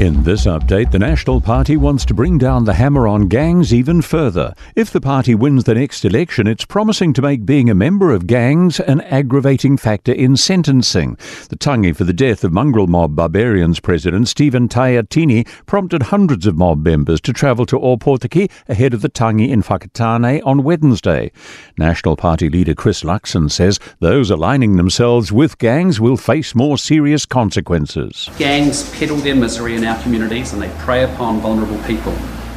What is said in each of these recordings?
In this update, the National Party wants to bring down the hammer on gangs even further. If the party wins the next election, it's promising to make being a member of gangs an aggravating factor in sentencing. The tangi for the death of mongrel mob barbarians president Stephen Taiatini prompted hundreds of mob members to travel to Opotiki ahead of the tangi in Whakatane on Wednesday. National Party leader Chris Luxon says those aligning themselves with gangs will face more serious consequences. Gangs peddle their misery in our communities and they prey upon vulnerable people.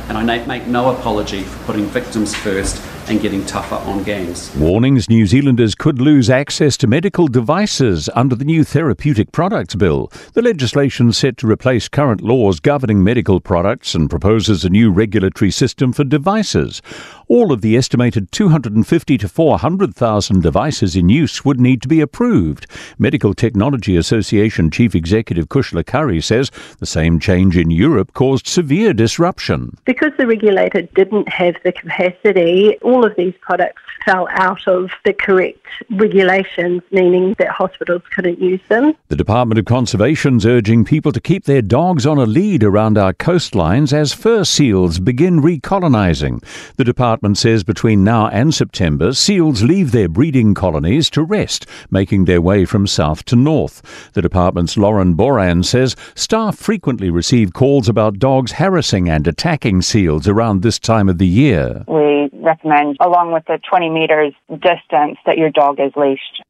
And I make no apology for putting victims first and getting tougher on gangs. Warnings New Zealanders could lose access to medical devices under the new Therapeutic Products Bill. The legislation set to replace current laws governing medical products and proposes a new regulatory system for devices. All of the estimated 250 to 400,000 devices in use would need to be approved. Medical Technology Association Chief Executive Kushla Curry says the same change in Europe caused severe disruption. Because the regulator didn't have the capacity, all of these products fell out of the correct regulations, meaning that hospitals couldn't use them. The Department of Conservation's urging people to keep their dogs on a lead around our coastlines as fur seals begin recolonising. The department says between now and September, seals leave their breeding colonies to rest, making their way from south to north. The department's Lauren Boran says staff frequently receive calls about dogs harassing and attacking seals around this time of the year. We recommend, along with the 20 meters distance, that your dog is leashed.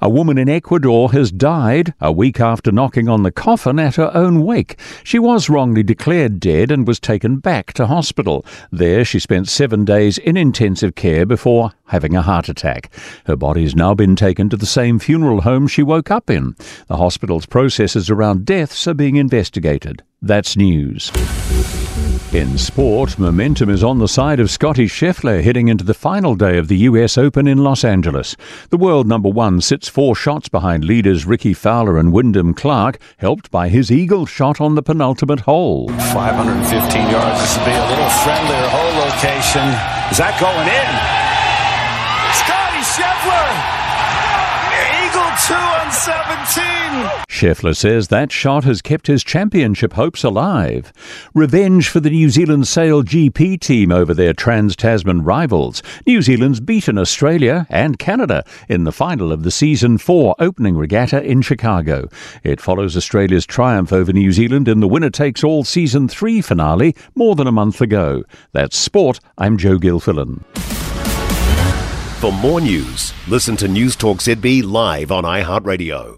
A woman in Ecuador has died a week after knocking on the coffin at her own wake. She was wrongly declared dead and was taken back to hospital. There, she spent seven days in intensive care before having a heart attack. Her body has now been taken to the same funeral home she woke up in. The hospital's processes around deaths are being investigated. That's news. In sport, momentum is on the side of Scottie Scheffler heading into the final day of the US Open in Los Angeles. The world number one sits four shots behind leaders Rickie Fowler and Wyndham Clark, helped by his eagle shot on the penultimate hole. 515 yards. This will be a little friendlier hole location. Is that going in? Scottie Scheffler! Eagle 2 on 17. Scheffler says that shot has kept his championship hopes alive. Revenge for the New Zealand SailGP team over their Trans Tasman rivals. New Zealand's beaten Australia and Canada in the final of the season four opening regatta in Chicago. It follows Australia's triumph over New Zealand in the winner takes all season three finale more than a month ago. That's sport. I'm Joe Gilfillan. For more news, listen to Newstalk ZB live on iHeartRadio.